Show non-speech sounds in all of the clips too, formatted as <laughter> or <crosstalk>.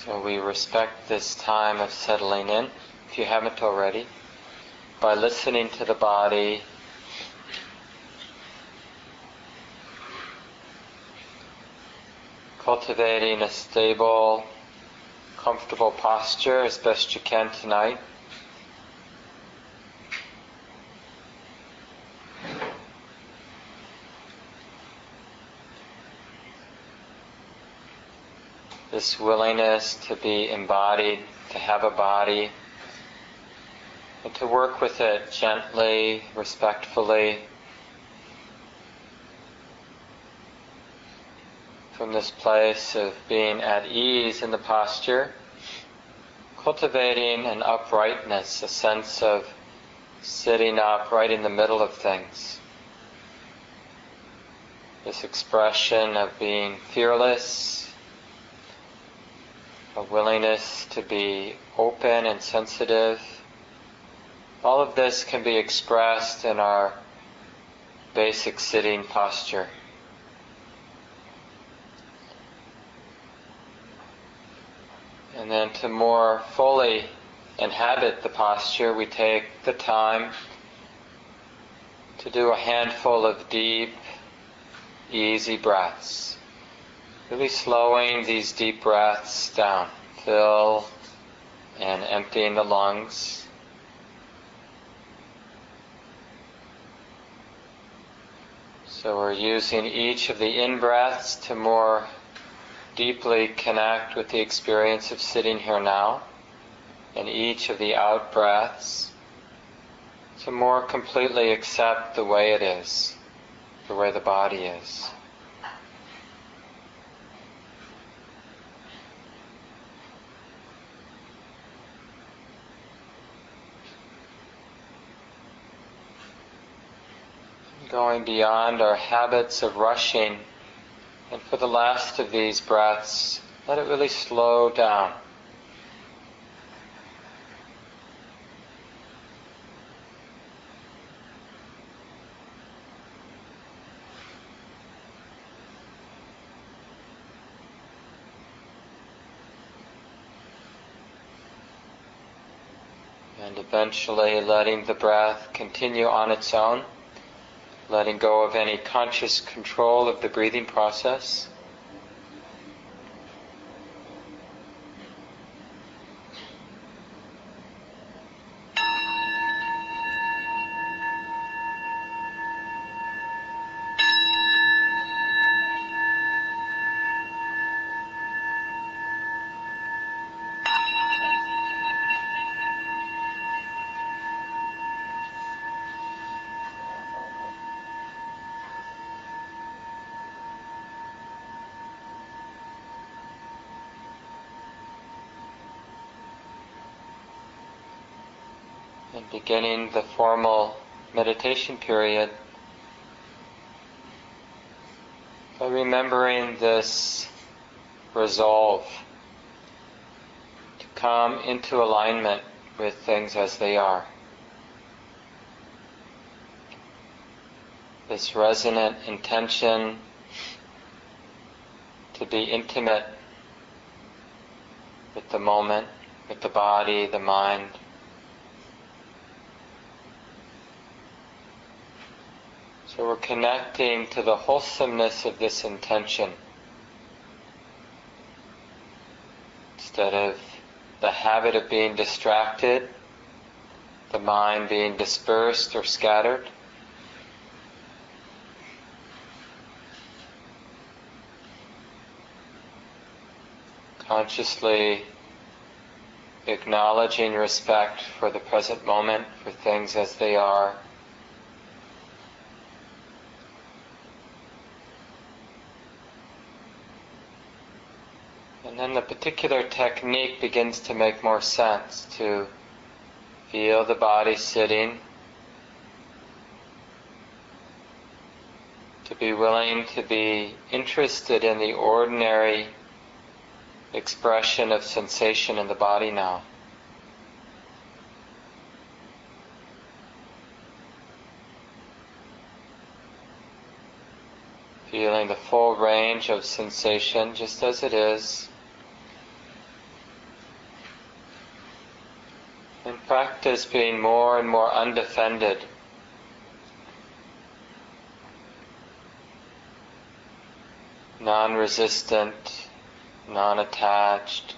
So we respect this time of settling in, if you haven't already, by listening to the body. Cultivating a stable, comfortable posture as best you can tonight. This willingness to be embodied, to have a body, and to work with it gently, respectfully. From this place of being at ease in the posture, cultivating an uprightness, a sense of sitting up right in the middle of things. This expression of being fearless, a willingness to be open and sensitive. All of this can be expressed in our basic sitting posture. And then to more fully inhabit the posture, we take the time to do a handful of deep, easy breaths. Really slowing these deep breaths down. Fill and emptying the lungs. So we're using each of the in breaths to more deeply connect with the experience of sitting here now, and each of the out breaths to more completely accept the way it is, the way the body is. Going beyond our habits of rushing. And for the last of these breaths, let it really slow down. And eventually letting the breath continue on its own letting go of any conscious control of the breathing process. And beginning the formal meditation period by remembering this resolve to come into alignment with things as they are. This resonant intention to be intimate with the moment, with the body, the mind, So we're connecting to the wholesomeness of this intention. Instead of the habit of being distracted, the mind being dispersed or scattered. Consciously acknowledging respect for the present moment, for things as they are. And then the particular technique begins to make more sense to feel the body sitting, to be willing to be interested in the ordinary expression of sensation in the body now. Feeling the full range of sensation just as it is practice being more and more undefended. Non resistant, non attached.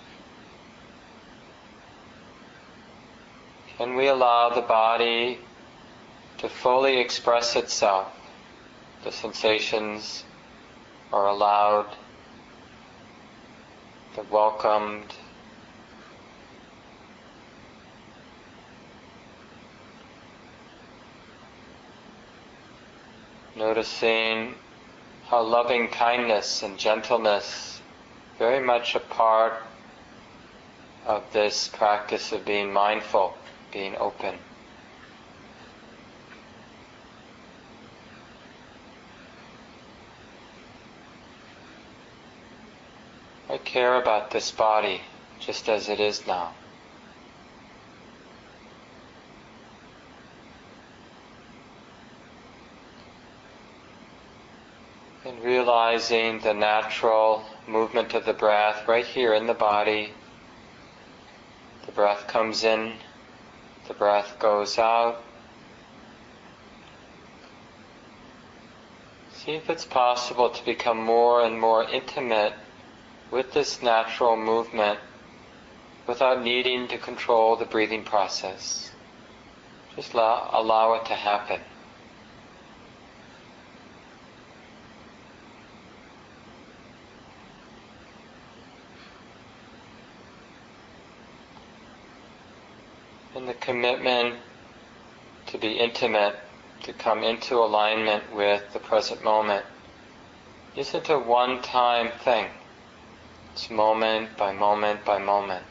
Can we allow the body to fully express itself? The sensations are allowed, they're welcomed. Noticing how loving kindness and gentleness very much a part of this practice of being mindful, being open. I care about this body just as it is now. And realizing the natural movement of the breath right here in the body. The breath comes in, the breath goes out. See if it's possible to become more and more intimate with this natural movement without needing to control the breathing process. Just allow, allow it to happen. Commitment to be intimate, to come into alignment with the present moment, isn't a one time thing. It's moment by moment by moment.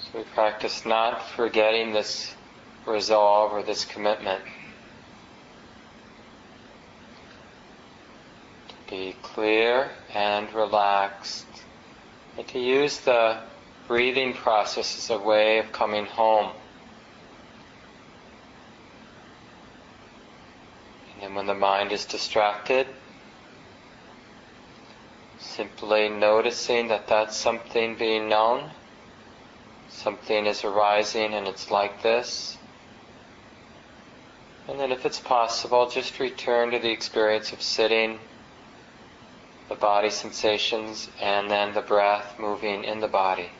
So we practice not forgetting this resolve or this commitment. To be clear and relaxed and to use the breathing process as a way of coming home. And then when the mind is distracted, simply noticing that that's something being known, something is arising and it's like this. And then if it's possible, just return to the experience of sitting the body sensations, and then the breath moving in the body.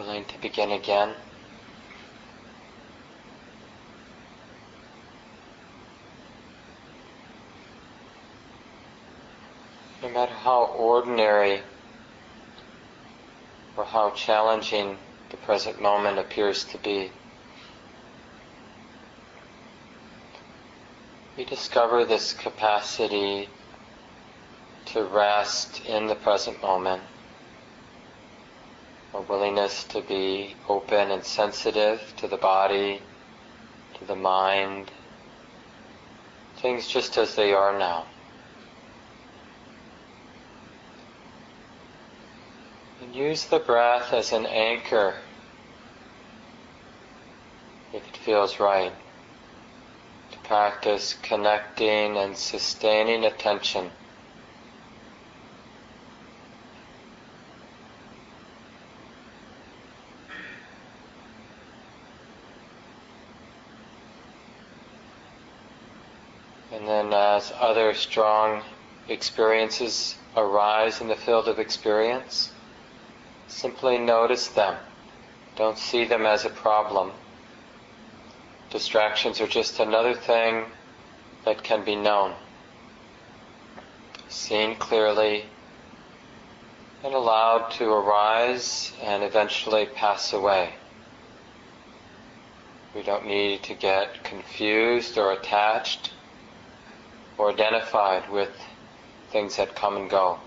Willing to begin again. No matter how ordinary or how challenging the present moment appears to be, we discover this capacity to rest in the present moment, willingness to be open and sensitive to the body, to the mind, things just as they are now. And use the breath as an anchor if it feels right. To practice connecting and sustaining attention. And then as other strong experiences arise in the field of experience, Simply notice them. Don't see them as a problem. Distractions are just another thing that can be known, seen clearly, and allowed to arise and eventually pass away. We don't need to get confused or attached or identified with things that come and go.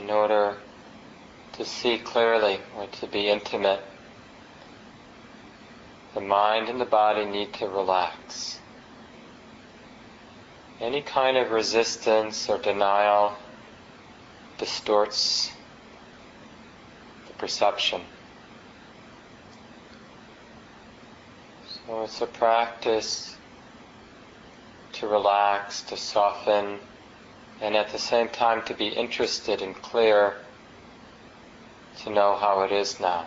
In order to see clearly or to be intimate. The mind and the body need to relax. Any kind of resistance or denial distorts the perception. So it's a practice to relax, to soften, and at the same time to be interested and clear to know how it is now.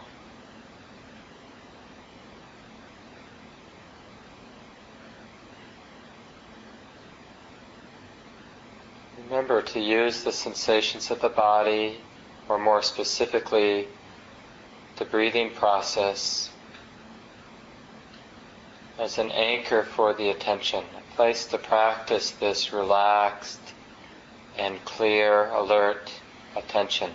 Remember to use the sensations of the body, or more specifically, the breathing process, as an anchor for the attention, a place to practice this relaxed and clear, alert attention.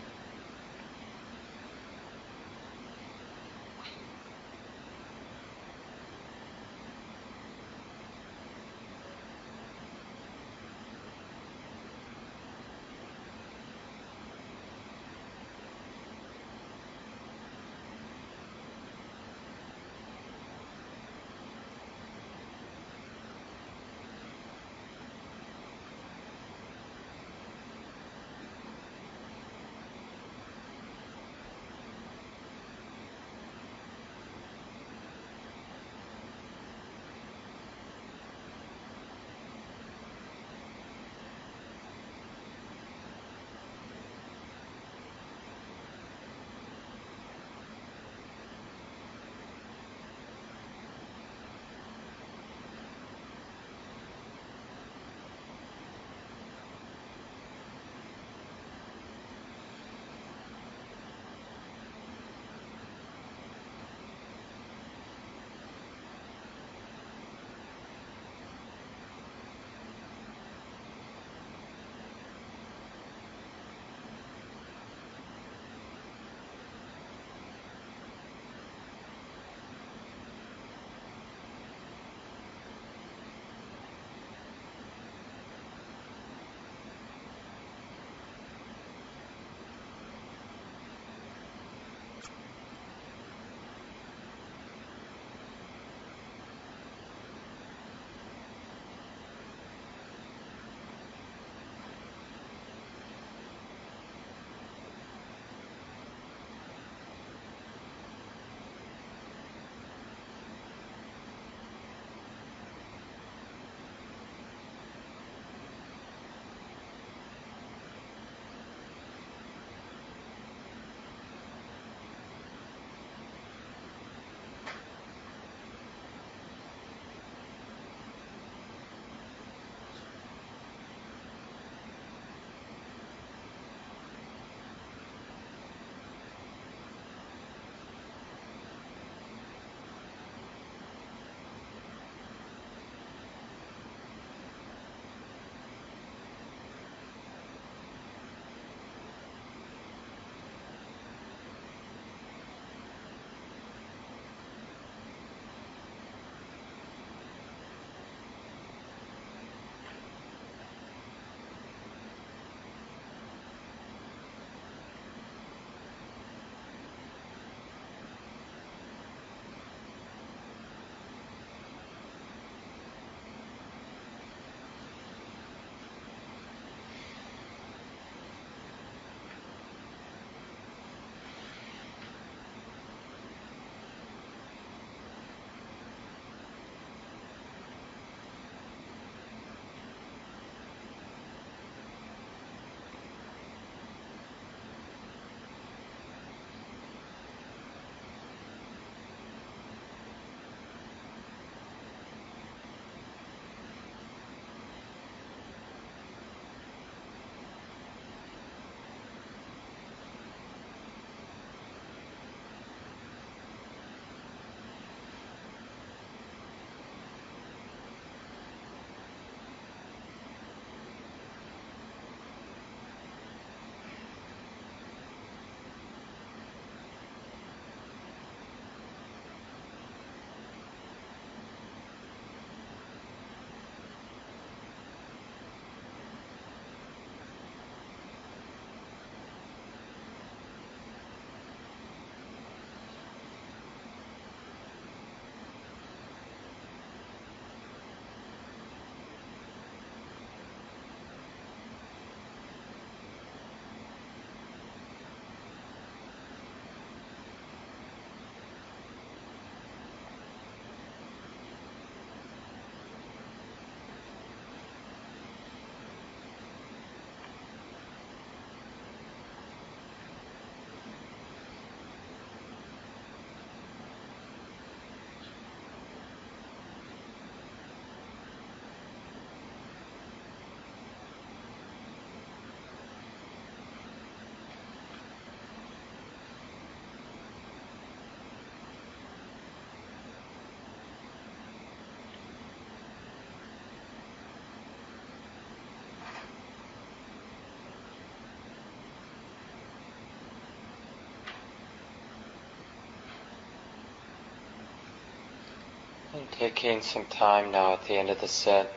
Taking some time now at the end of the sit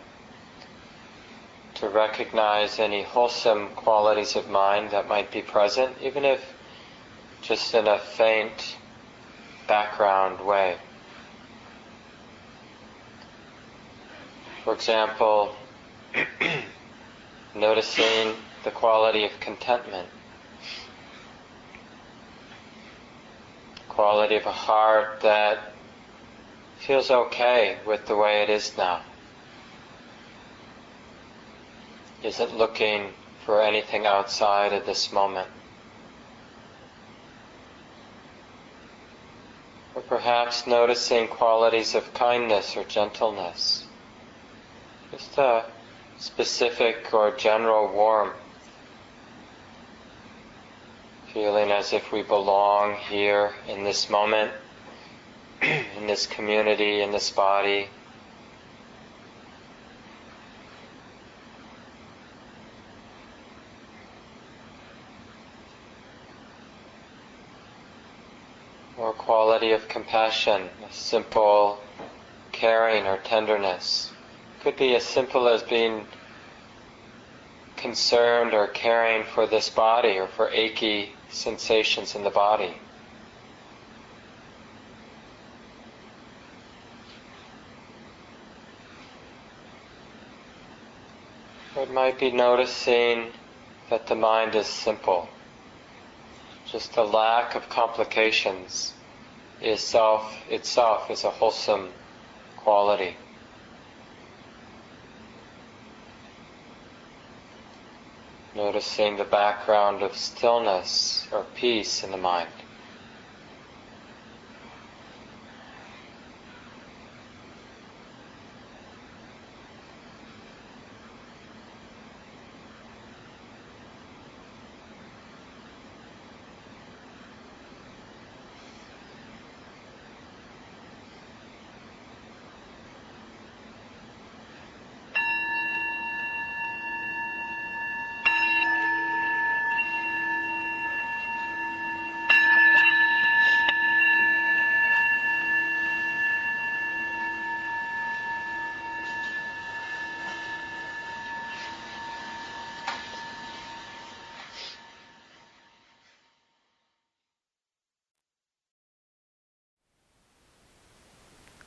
to recognize any wholesome qualities of mind that might be present, even if just in a faint background way. For example, <clears throat> noticing the quality of contentment, quality of a heart that feels okay with the way it is now. Isn't looking for anything outside of this moment. Or perhaps noticing qualities of kindness or gentleness. Just a specific or general warmth. Feeling as if we belong here in this moment, <clears throat> in this community, in this body. Or quality of compassion, a simple caring or tenderness. Could be as simple as being concerned or caring for this body or for achy sensations in the body. It might be noticing that the mind is simple. Just a lack of complications is self itself is a wholesome quality. Noticing the background of stillness or peace in the mind.